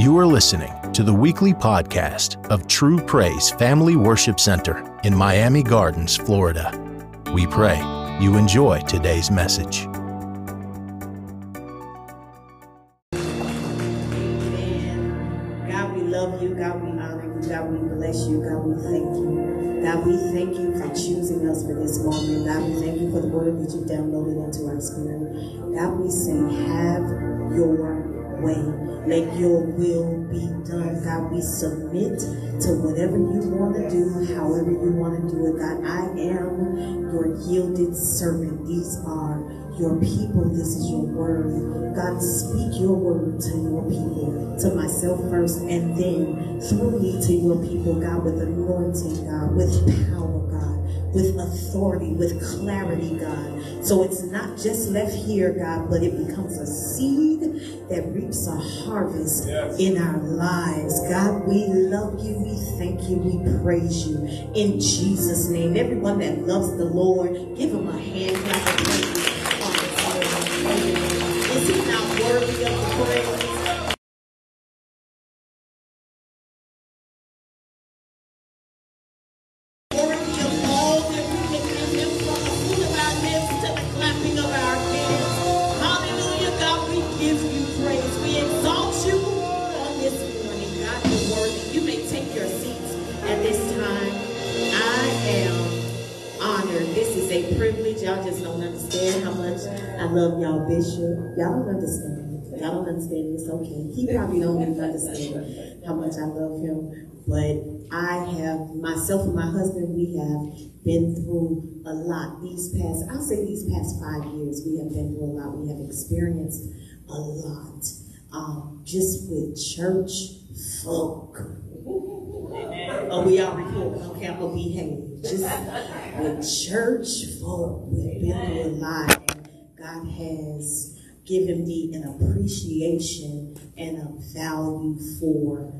You are listening to the weekly podcast of True Praise Family Worship Center in Miami Gardens, Florida. We pray you enjoy today's message. God, we love you. God, we honor you. God, we bless you. God, we thank you. God, we thank you for choosing us for this moment. God, we thank you for the word that you downloaded into our spirit. God, we say. Let your will be done. God, we submit to whatever you want to do, however you want to do it. God, I am your yielded servant. These are your people. This is your word. God, speak your word to your people, to myself first, and then through me to your people, God, with anointing, God, with power, with authority, with clarity, God. So it's not just left here, God, but it becomes a seed that reaps a harvest yes. in our lives. God, we love you, we thank you, we praise you. In Jesus' name, everyone that loves the Lord, give him a hand clap of praise. Is he not worthy of the praise? Understand. Y'all don't understand. It's okay. He probably don't even understand how much I love him. But I have, myself and my husband, we have been through a lot these past, I'll say these past five years, we have been through a lot. We have experienced a lot. Um, just with church folk. Oh, we are reporting on Campbell Behave. Just with church folk, we've been through a lot. God has given me an appreciation and a value for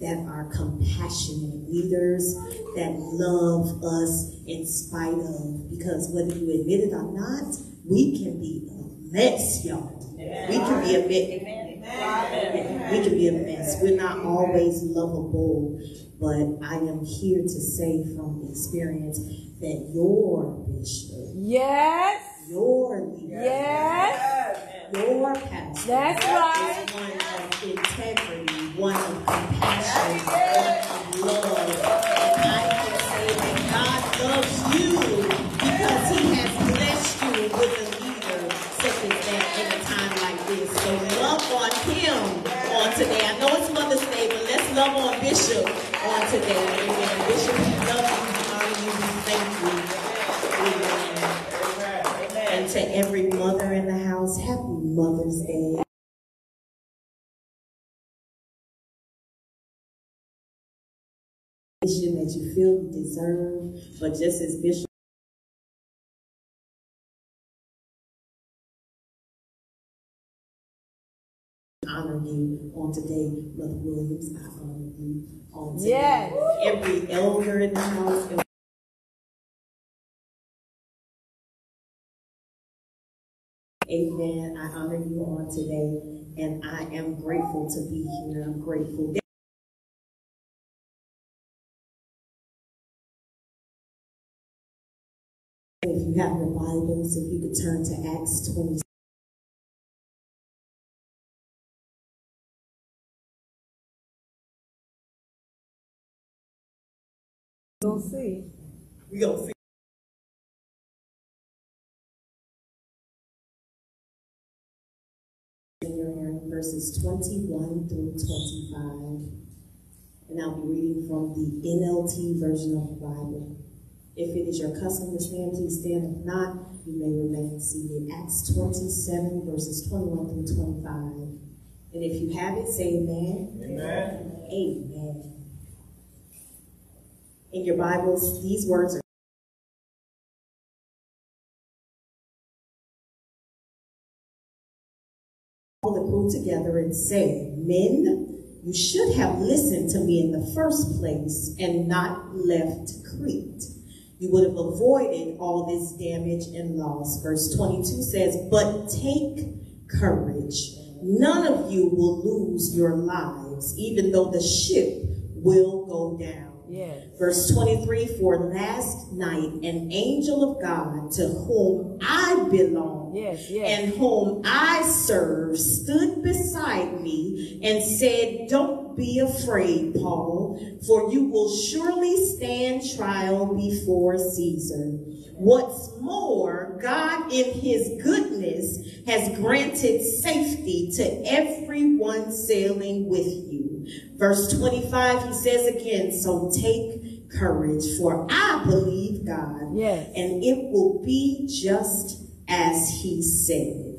that are compassionate leaders that love us in spite of. Because whether you admit it or not we can be a mess y'all. We can be a mess. We can be a mess. We're not always lovable but I am here to say from experience that your bishop, yes, your leader, yes, your pastor, that's right, is one of integrity, one of compassion, one of love. And I can say that God loves you because He has blessed you with a leader such as that in a time like this. So love on Him on today. I know it's Mother's Day, but let's love on Bishop today. Amen. Bishop, we love you, honor you, we thank you. Amen. And to every mother in the house, happy Mother's Day. That you feel you deserve, but just as Bishop on today, Brother Williams. I honor you on today. Yes. Every elder in the house. Amen. I honor you on today, and I am grateful to be here. I'm grateful. If you have your Bibles, if you could turn to Acts 20. We'll see. We gonna see. Verses 21 through 25. And I'll be reading from the NLT version of the Bible. If it is your custom to stand, please stand. If not, you may remain seated. Acts 27, verses 21 through 25. And if you have it, say amen. Amen. Amen in your Bibles, these words are all the crew together and said, Men, you should have listened to me in the first place and not left Crete. you would have avoided all this damage and loss. Verse 22 says, But take courage. None of you will lose your lives, even though the ship will go down. Yes. Verse 23 For last night, an angel of God to whom I belong Yes, yes. and whom I serve stood beside me and said, Don't be afraid, Paul, for you will surely stand trial before Caesar. What's more, God in his goodness has granted safety to everyone sailing with you. Verse 25, he says again, So take courage, for I believe God, Yes. and it will be just as he said.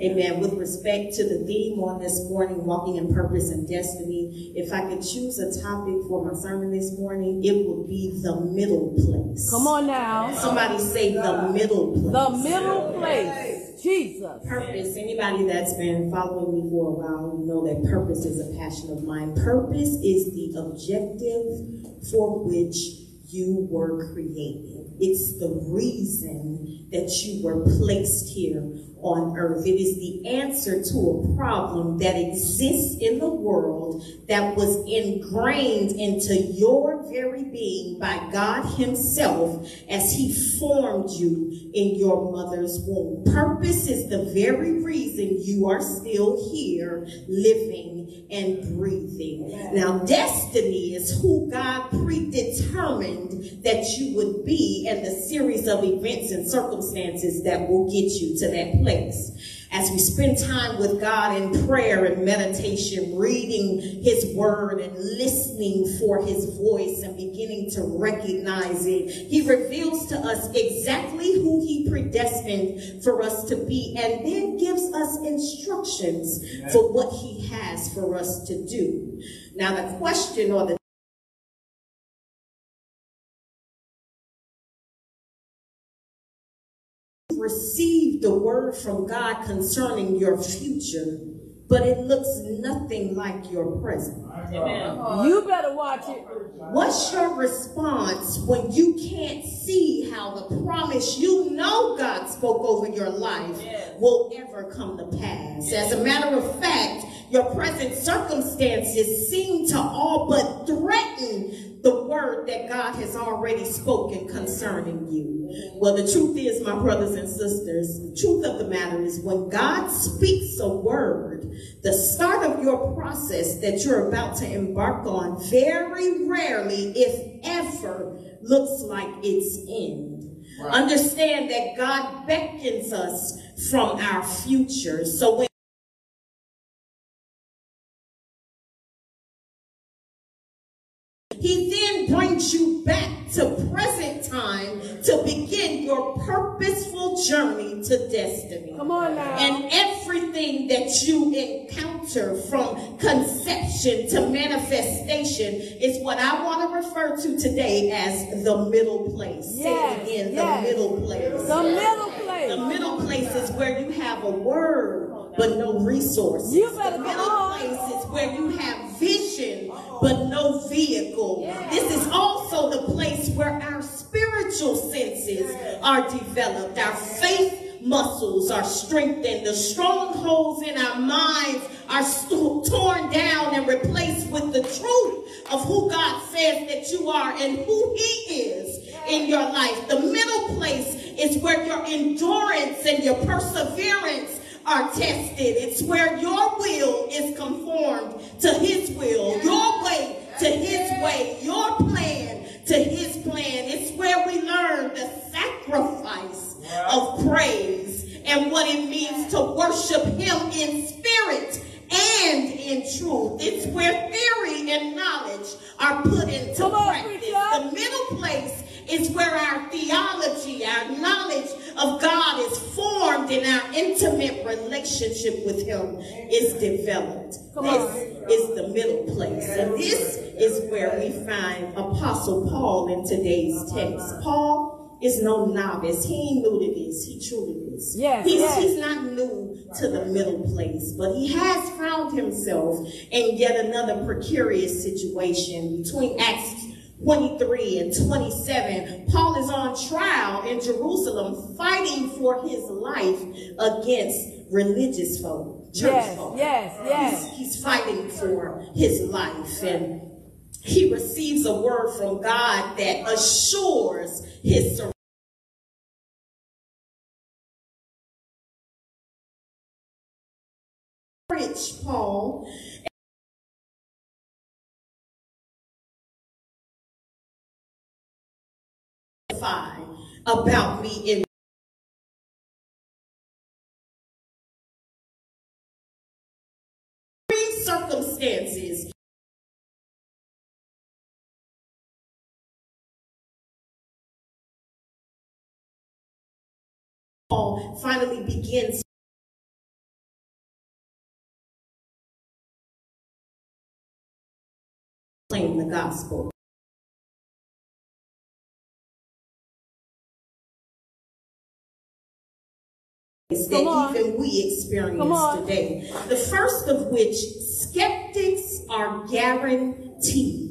Amen. With respect to the theme on this morning, walking in purpose and destiny, if I could choose a topic for my sermon this morning, it would be the middle place. Come on now. Somebody say the middle place. The middle place. Jesus. Purpose. Anybody that's been following me for a while, you know that purpose is a passion of mine. Purpose is the objective for which you were created. It's the reason that you were placed here on earth. It is the answer to a problem that exists in the world that was ingrained into your very being by God Himself as He formed you in your mother's womb. Purpose is the very reason you are still here living and breathing. Now, destiny is who God predetermined that you would be and the series of events and circumstances that will get you to that place as we spend time with God in prayer and meditation, reading His Word and listening for His voice and beginning to recognize it, He reveals to us exactly who He predestined for us to be and then gives us instructions for what He has for us to do. Now, the question or the received the word from God concerning your future, but it looks nothing like your present. You better watch it. What's your response when you can't see how the promise you know God spoke over your life will ever come to pass? As a matter of fact, your present circumstances seem to all but threaten the word that God has already spoken concerning you. Well, the truth is, my brothers and sisters, the truth of the matter is when God speaks a word, the start of your process that you're about to embark on very rarely, if ever, looks like its end. Understand that God beckons us from our future. So when brings you back to present time to begin your purposeful journey to destiny. Come on now. And everything that you encounter from conception to manifestation is what I want to refer to today as the middle place. Say Yes, it again, yes. the middle place. The middle place. The middle place is where you have a word but no resources. You better the middle on. place is where you have vision but no vehicle. This is also the place where our spiritual senses are developed. Our faith muscles are strengthened. The strongholds in our minds are torn down and replaced with the truth of who God says that you are and who He is in your life. The middle place is where your endurance and your perseverance are tested. It's where your will is conformed to his will, your way to his way, your plan to his plan. It's where we learn the sacrifice of praise and what it means to worship him in spirit and in truth. It's where theory and knowledge are put into practice. The middle place is where our theology, our knowledge of God is formed and our intimate relationship with Him is developed. This is the middle place. And this is where we find Apostle Paul in today's text. Paul is no novice. He ain't new to this. He truly is. Yes, he's, yes. he's not new to the middle place, but he has found himself in yet another precarious situation between Acts 23 and 27, Paul is on trial in Jerusalem fighting for his life against religious folk, church Yes, folk. yes, yes. He's, he's fighting for his life and he receives a word from God that assures his surrender. Encourage Paul about me in three circumstances Paul finally begins proclaim the gospel. That even we experience today. The first of which, skeptics are guaranteed.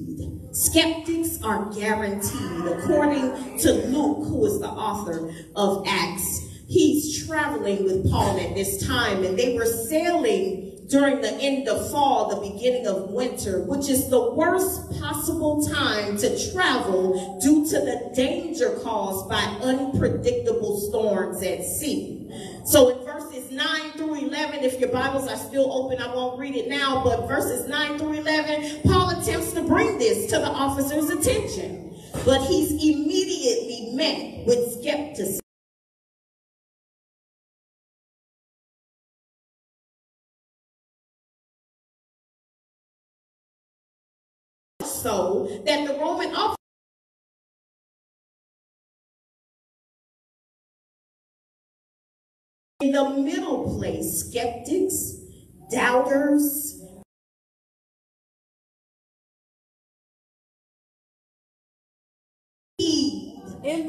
Skeptics are guaranteed. According to Luke, who is the author of Acts, he's traveling with Paul at this time, and they were sailing during the end of fall, the beginning of winter, which is the worst possible time to travel due to the danger caused by unpredictable storms at sea. So in verses 9 through 11, if your Bibles are still open, I won't read it now, but verses 9 through 11, Paul attempts to bring this to the officer's attention. But he's immediately met with skepticism. That the Roman officer in the middle place, skeptics, doubters,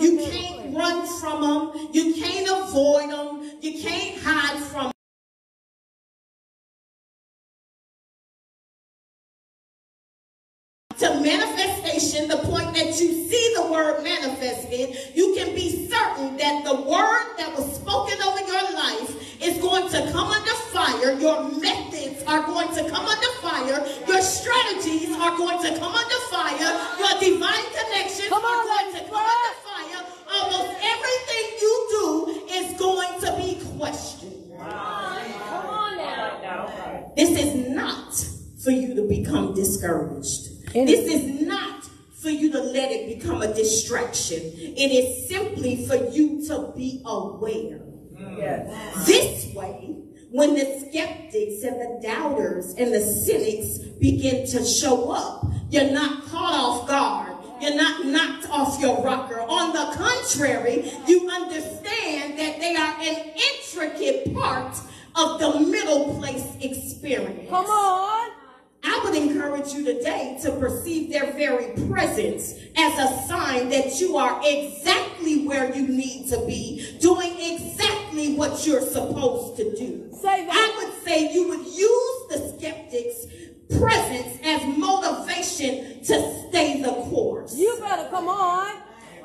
you can't place. run from them. You can't avoid them. You can't hide from 'em. To manifestation, the point that you see the word manifested, you can be certain that the word that was spoken over your life is going to come under fire. Your methods are going to come under fire. Your strategies are going to come under fire. Your divine connections Come on, are going to come under fire. Almost everything you do is going to be questioned. Come on now. This is not for you to become discouraged. It This is not for you to let it become a distraction. It is simply for you to be aware. This way, when the skeptics and the doubters and the cynics begin to show up, you're not caught off guard. You're not knocked off your rocker. On the contrary, you understand that they are an intricate part of the middle place experience. Come on. I would encourage you today to perceive their very presence as a sign that you are exactly where you need to be, doing exactly what you're supposed to do. I would say you would use the skeptic's presence as motivation to stay the course. You better come on.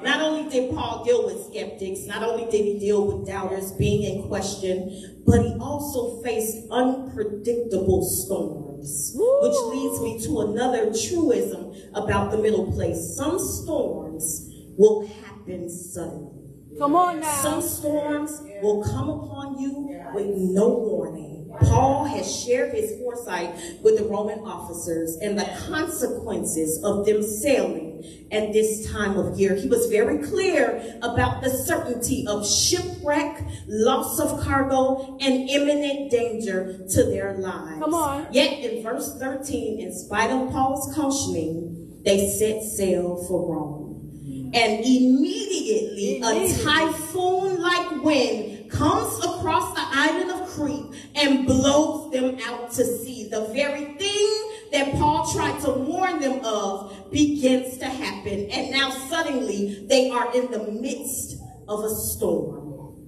Not only did Paul deal with skeptics, not only did he deal with doubters being in question, but he also faced unpredictable storms. Woo. Which leads me to another truism about the middle place. Some storms will happen suddenly. Come on now. Some storms will come upon you with no warning. Paul has shared his foresight with the Roman officers and the consequences of them sailing at this time of year. He was very clear about the certainty of shipwreck, loss of cargo, and imminent danger to their lives. Come on. Yet in verse 13, in spite of Paul's cautioning, they set sail for Rome. And immediately a typhoon like wind comes across the island of Crete and blows them out to sea. The very thing that Paul tried to warn them of begins to happen. And now suddenly they are in the midst of a storm.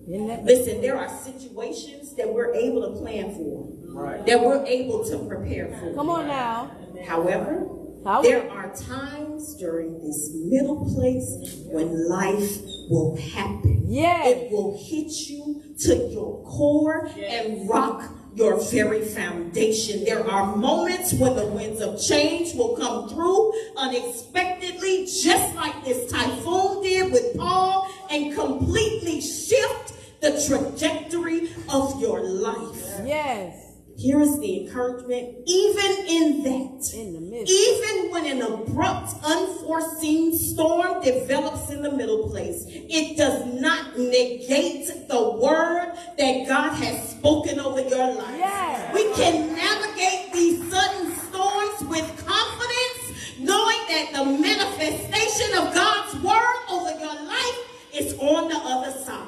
Listen, there are situations that we're able to plan for, that we're able to prepare for. Come on now. However, I will. There are times during this middle place when life will happen. Yes. It will hit you to your core and rock your very foundation. There are moments when the winds of change will come through unexpectedly, just like this typhoon did with Paul, and completely shift the trajectory of your life. Yes. Here is the encouragement, even in that. In. Even when an abrupt, unforeseen storm develops in the middle place, it does not negate the word that God has spoken over your life. Yes. We can navigate these sudden storms with confidence, knowing that the manifestation of God's word over your life is on the other side.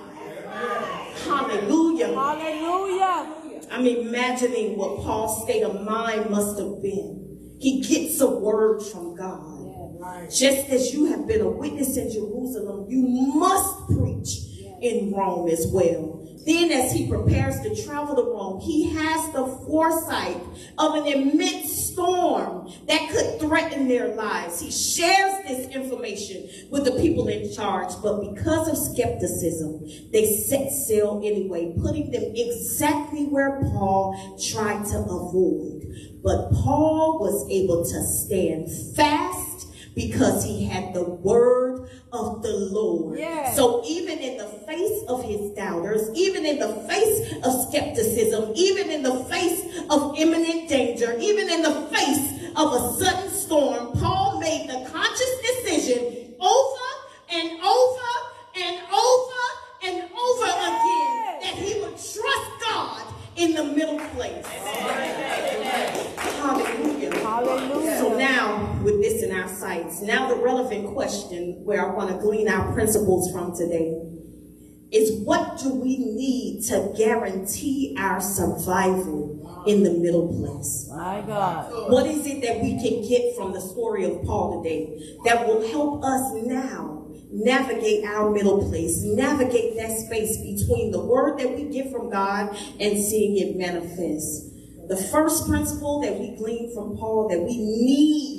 Hallelujah. Hallelujah. I'm imagining what Paul's state of mind must have been. He gets a word from God. Just as you have been a witness in Jerusalem, you must preach in Rome as well. Then, as he prepares to travel to Rome, he has the foresight of an immense storm that could threaten their lives. He shares this information with the people in charge, but because of skepticism, they set sail anyway, putting them exactly where Paul tried to avoid. But Paul was able to stand fast because he had the word of the Lord. Yes. So even in the face of his doubters, even in the face of skepticism, even in the face of imminent danger, even in the face of a sudden storm, Paul made the conscious decision over and over and over and over again that he would trust God in the middle place. Hallelujah. Hallelujah. So now, with this in our sights, now the relevant question where I want to glean our principles from today is what do we need to guarantee our survival in the middle place? My God. What is it that we can get from the story of Paul today that will help us now navigate our middle place, navigate that space between the word that we get from God and seeing it manifest? The first principle that we glean from Paul that we need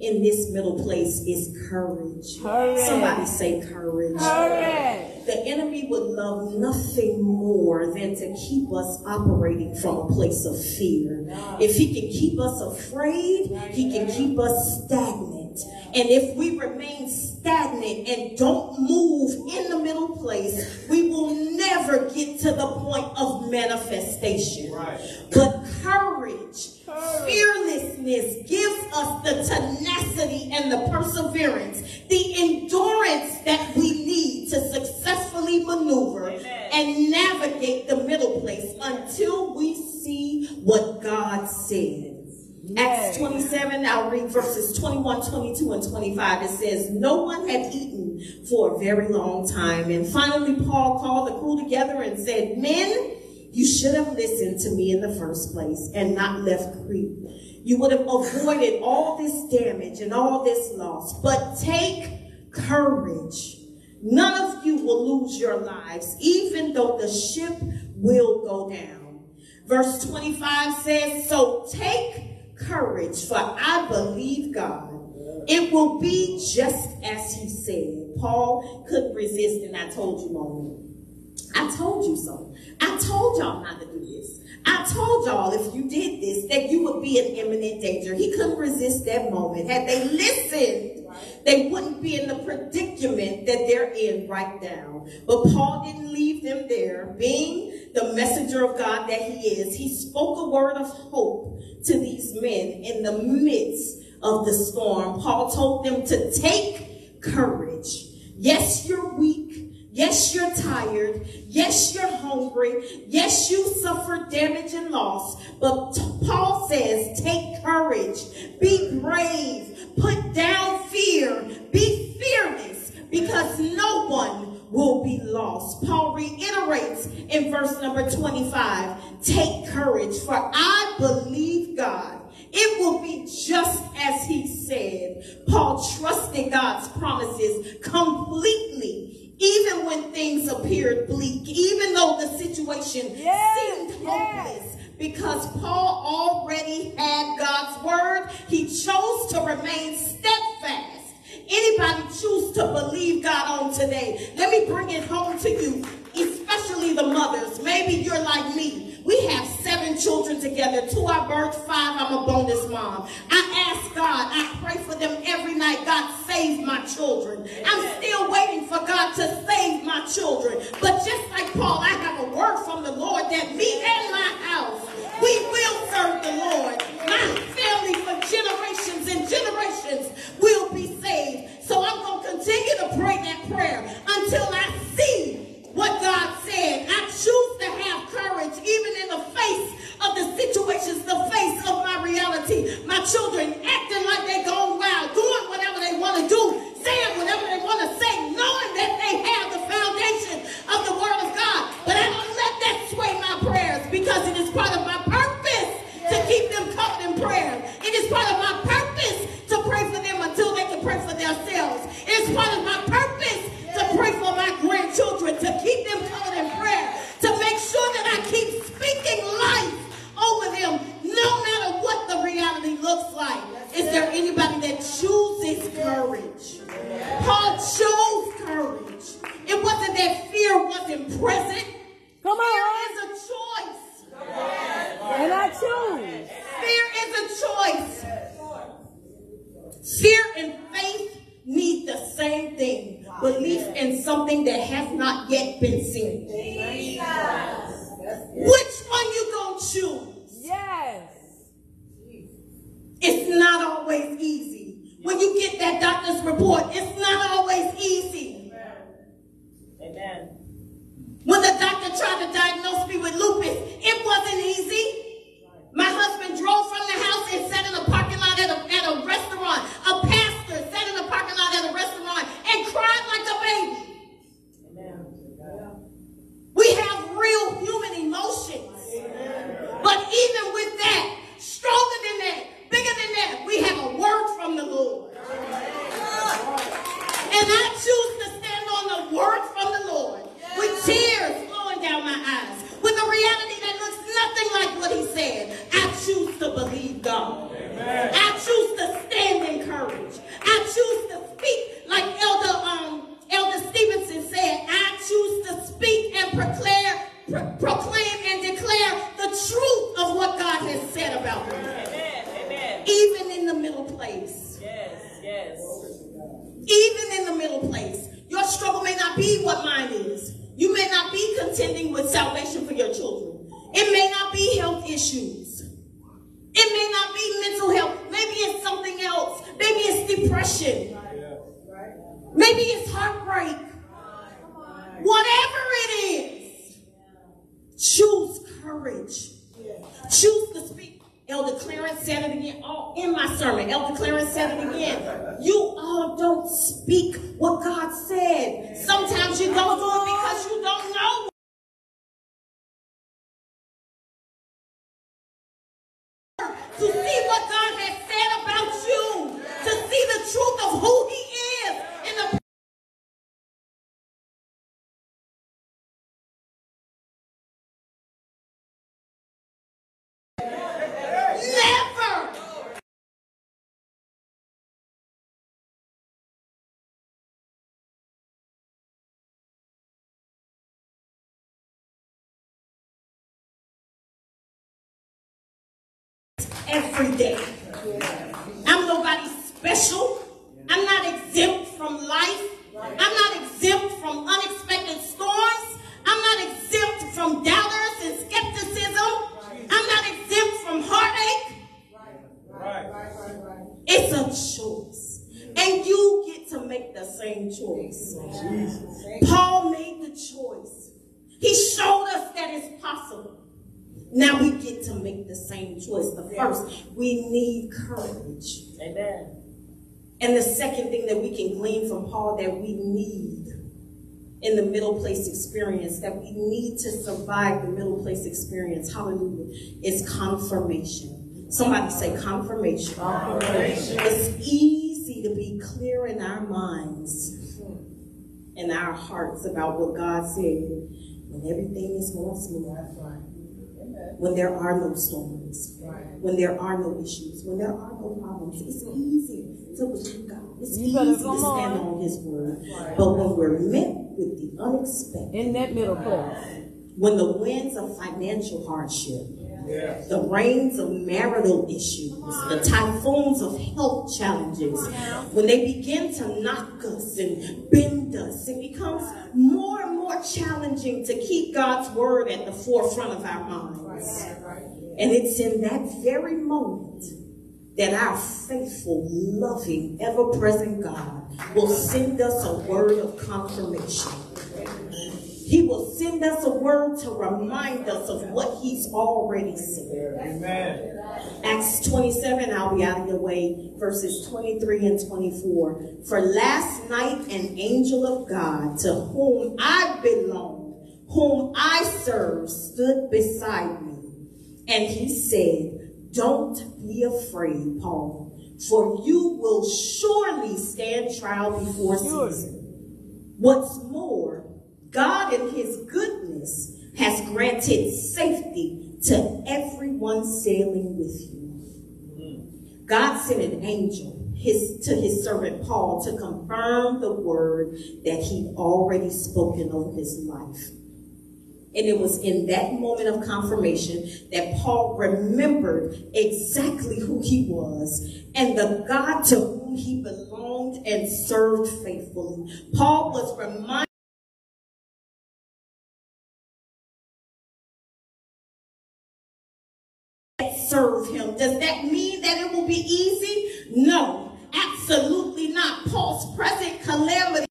in this middle place is courage. Courage. Somebody say courage. Courage. The enemy would love nothing more than to keep us operating from a place of fear. If he can keep us afraid, he can keep us stagnant. And if we remain stagnant and don't move in the middle place, we will never get to the point of manifestation. But courage, fearlessness gives us the tenacity and the perseverance, the endurance that we need to successfully maneuver and navigate the middle place until Acts 27, I'll read verses 21, 22, and 25. It says, No one had eaten for a very long time. And finally, Paul called the crew together and said, Men, you should have listened to me in the first place and not left Crete. You would have avoided all this damage and all this loss. But take courage. None of you will lose your lives, even though the ship will go down. Verse 25 says, So take courage, for I believe God. It will be just as he said. Paul couldn't resist, and I told you moment. I told you so. I told y'all not to do this. I told y'all if you did this that you would be in imminent danger. He couldn't resist that moment. Had they listened, they wouldn't be in the predicament that they're in right now. But Paul didn't leave them there. Being the messenger of God that he is, he spoke a word of hope to these men in the midst of the storm. Paul told them to take courage. Yes, you're weak. Yes, you're tired. Yes, you're hungry. Yes, you suffered damage and loss. But Paul says, take courage. Be brave. Put down fear. Be fearless because no one will be lost. Paul reiterates in verse number 25, take courage for I believe God. It will be just as he said. Paul trusted God's promises completely, even when things appeared bleak, even though the situation Yes, seemed yes. Because Paul already had God's word. He chose to remain steadfast. Anybody choose to believe God on today? Let me bring it home to you, especially the mothers. Maybe you're like me. We have seven children together. Two I birthed, five I'm a bonus mom. I ask God, I pray for them every night. God, save my children. I'm still waiting for God to save my children. But just like Paul, I have a word from the Lord that me and my house, we will serve the Lord. My family for generations and generations will be saved. So I'm going to continue to pray that prayer until I see what God said. I choose to have courage even in the face of the situations, the face of my reality. My children acting like they're going wild, doing whatever they want to do, saying whatever they want to say, knowing that they have the foundation of the Word of God. But I don't let that sway my prayers because it is part of my purpose to keep them covered in prayer. It is part of my purpose to pray for them until they can pray for themselves. It is part of my purpose to pray for my grandchildren, to keep them covered in prayer, to make sure that I keep speaking life over them, no matter what the reality looks like. Is there anybody that chooses courage? Paul chose courage. It wasn't that fear wasn't present. Come Fear on. is a choice. And I choose. Fear is a choice. Fear and faith need the same thing. Belief in something that has not yet been seen. Which one you gonna choose? Yes. It's not always easy. When you get that doctor's report, it's not always easy. Amen. When the doctor tried to diagnose me with lupus, it wasn't easy. My husband drove from the house and sat in a parking lot at a, at a restaurant. A pastor sat in a parking lot at a restaurant and cried like a baby. We have real human emotions. But even with that, stronger than that, bigger than that, we have a word from the Lord. And I choose to stand on the word from the Lord with tears flowing down my eyes, with a reality that looks nothing like what he said. I choose to believe God. I choose to stand in courage. I choose to speak like Elder um, Elder Stevenson said. I choose to speak and proclaim, pro- proclaim and declare the truth of what God has said about me, Amen. Amen. even in the middle place. Yes. Yes. even in the middle place. Your struggle may not be what mine is. You may not be contending with salvation for your children. It may not be health issues. It may not be mental health. Maybe it's something else. Maybe it's depression. Maybe it's heartbreak. Whatever it is, choose courage. Choose to speak. Elder Clarence said it again all in my sermon. Elder Clarence said it again. You all don't speak what God said. Sometimes you don't do it because you don't know. Every day. I'm nobody special. I'm not exempt from life. I'm not exempt from unexpected storms. I'm not exempt from doubters and skepticism. I'm not exempt from heartache. It's a choice. And you get to make the same choice. Paul made the choice. He showed us that it's possible. Now we get to make the same choice. The first, we need courage. Amen. And the second thing that we can glean from Paul that we need in the middle place experience, that we need to survive the middle place experience, hallelujah, is confirmation. Somebody say confirmation. Confirmation. It's easy to be clear in our minds and our hearts about what God said when everything is going smooth. When there are no storms, when there are no issues, when there are no problems. It's easy to believe God. It's You easy to stand on. on His word. But when we're met with the unexpected, In that middle place. when the winds of financial hardship, the rains of marital issues, the typhoons of health challenges, when they begin to knock us and bend us, it becomes more and more challenging to keep God's word at the forefront of our minds. And it's in that very moment that our faithful, loving, ever present God will send us a word of confirmation. He will send us a word to remind us of what He's already said. Amen. Acts 27, I'll be out of your way, verses 23 and 24. For last night an angel of God, to whom I belong, whom I serve, stood beside me. And he said, Don't be afraid, Paul, for you will surely stand trial before. Caesar. What's more, God in his goodness has granted safety to everyone sailing with you. God sent an angel his, to his servant Paul to confirm the word that he'd already spoken over his life. And it was in that moment of confirmation that Paul remembered exactly who he was and the God to whom he belonged and served faithfully. Paul was reminded serve him. Does that mean that it will be easy? No, absolutely not. Paul's present calamity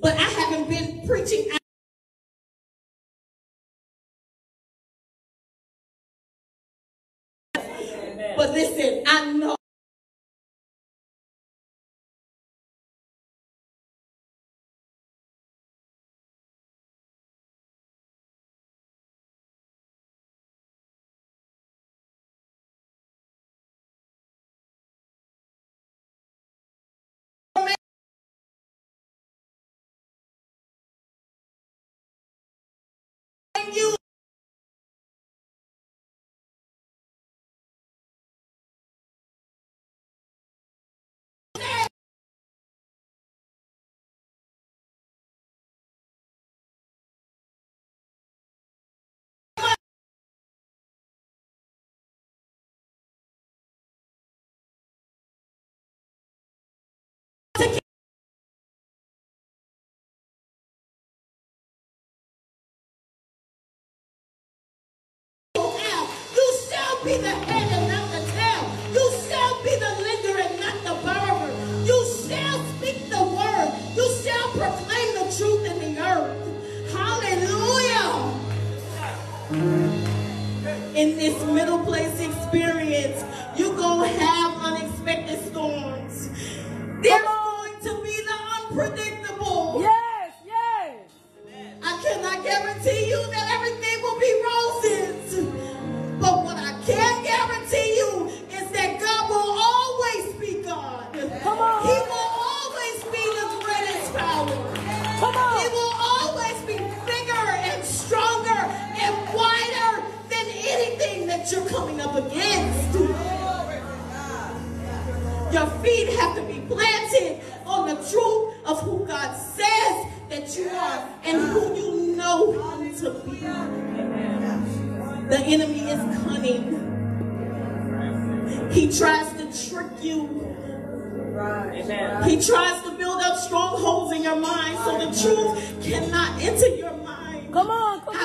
but I haven't been preaching be the head and not the tail. You shall be the lender and not the borrower. You shall speak the word. You shall proclaim the truth in the earth. Hallelujah. In this middle place mind so the truth cannot enter your mind. Come on, come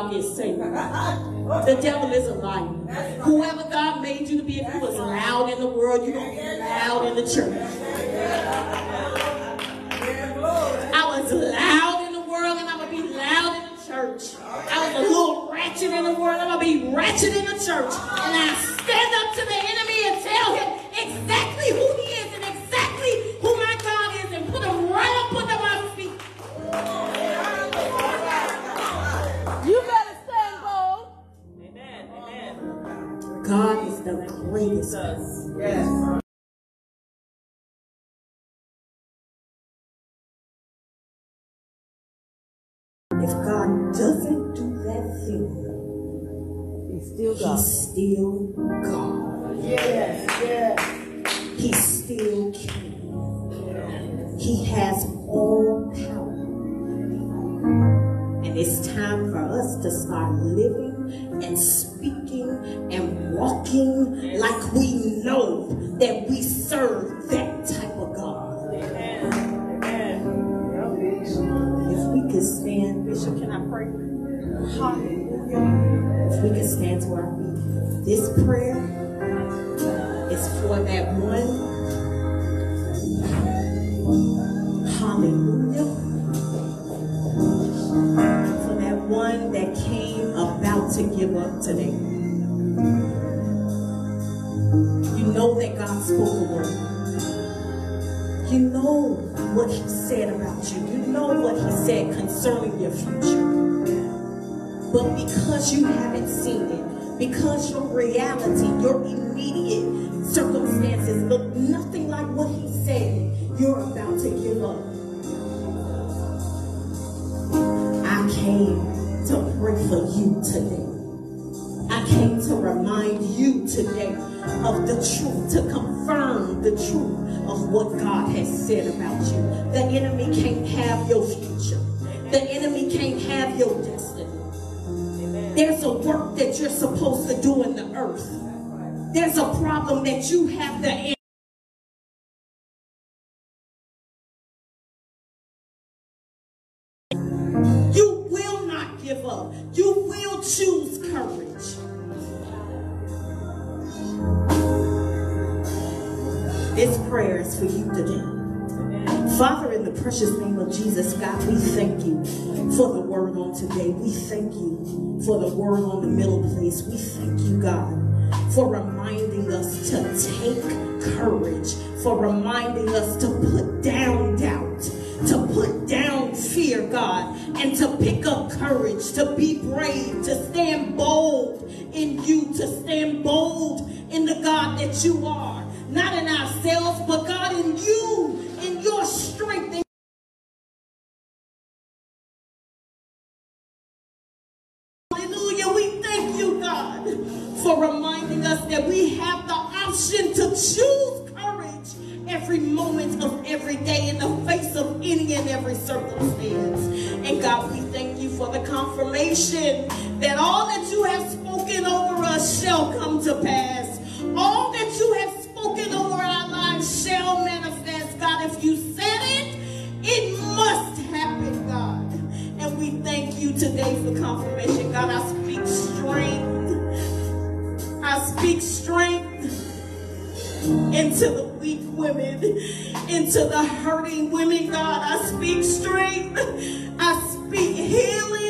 y'all get saved. The devil is a liar. Whoever God made you to be, if you was loud in the world, you're going to be loud in the church. I was loud in the world and I'm going to be loud in the church. I was a little ratchet in the world, I'm going to be ratchet in the church. And I stand up to the still God. Yes. Yes. He's still king. He has all power. And it's time for us to start living and speaking and walking like we know that we serve that type of God. If we could stand, Bishop, can I pray? Hallelujah. If we could stand to our feet. This prayer is for that one. Hallelujah. For that one that came about to give up today. You know that God spoke a word. You know what he said about you. You know what he said concerning your future. But because you haven't seen it, because your reality, your immediate circumstances look nothing like what he said, you're about to give up. I came to pray for you today. I came to remind you today of the truth, to confirm the truth of what God has said about you. The enemy can't have your future. The enemy can't have your destiny. There's a work that you're supposed to do in the earth. There's a problem that you have to precious name of Jesus, God, we thank you for the word on today. We thank you for the word on the middle place. We thank you, God, for reminding us to take courage, for reminding us to put down doubt, to put down fear, God, and to pick up courage, to be brave, to stand bold in you, to stand bold in the God that you are. Not in ourselves, but God in you, in your strength, every moment of every day in the face of any and every circumstance. And God, we thank you for the confirmation that all that you have spoken over us shall come to pass. All that you have spoken over our lives shall manifest. God, if you said it, it must happen, God. And we thank you today for confirmation. God, I speak strength. I speak strength into the women, into the hurting women, God. I speak strength. I speak healing.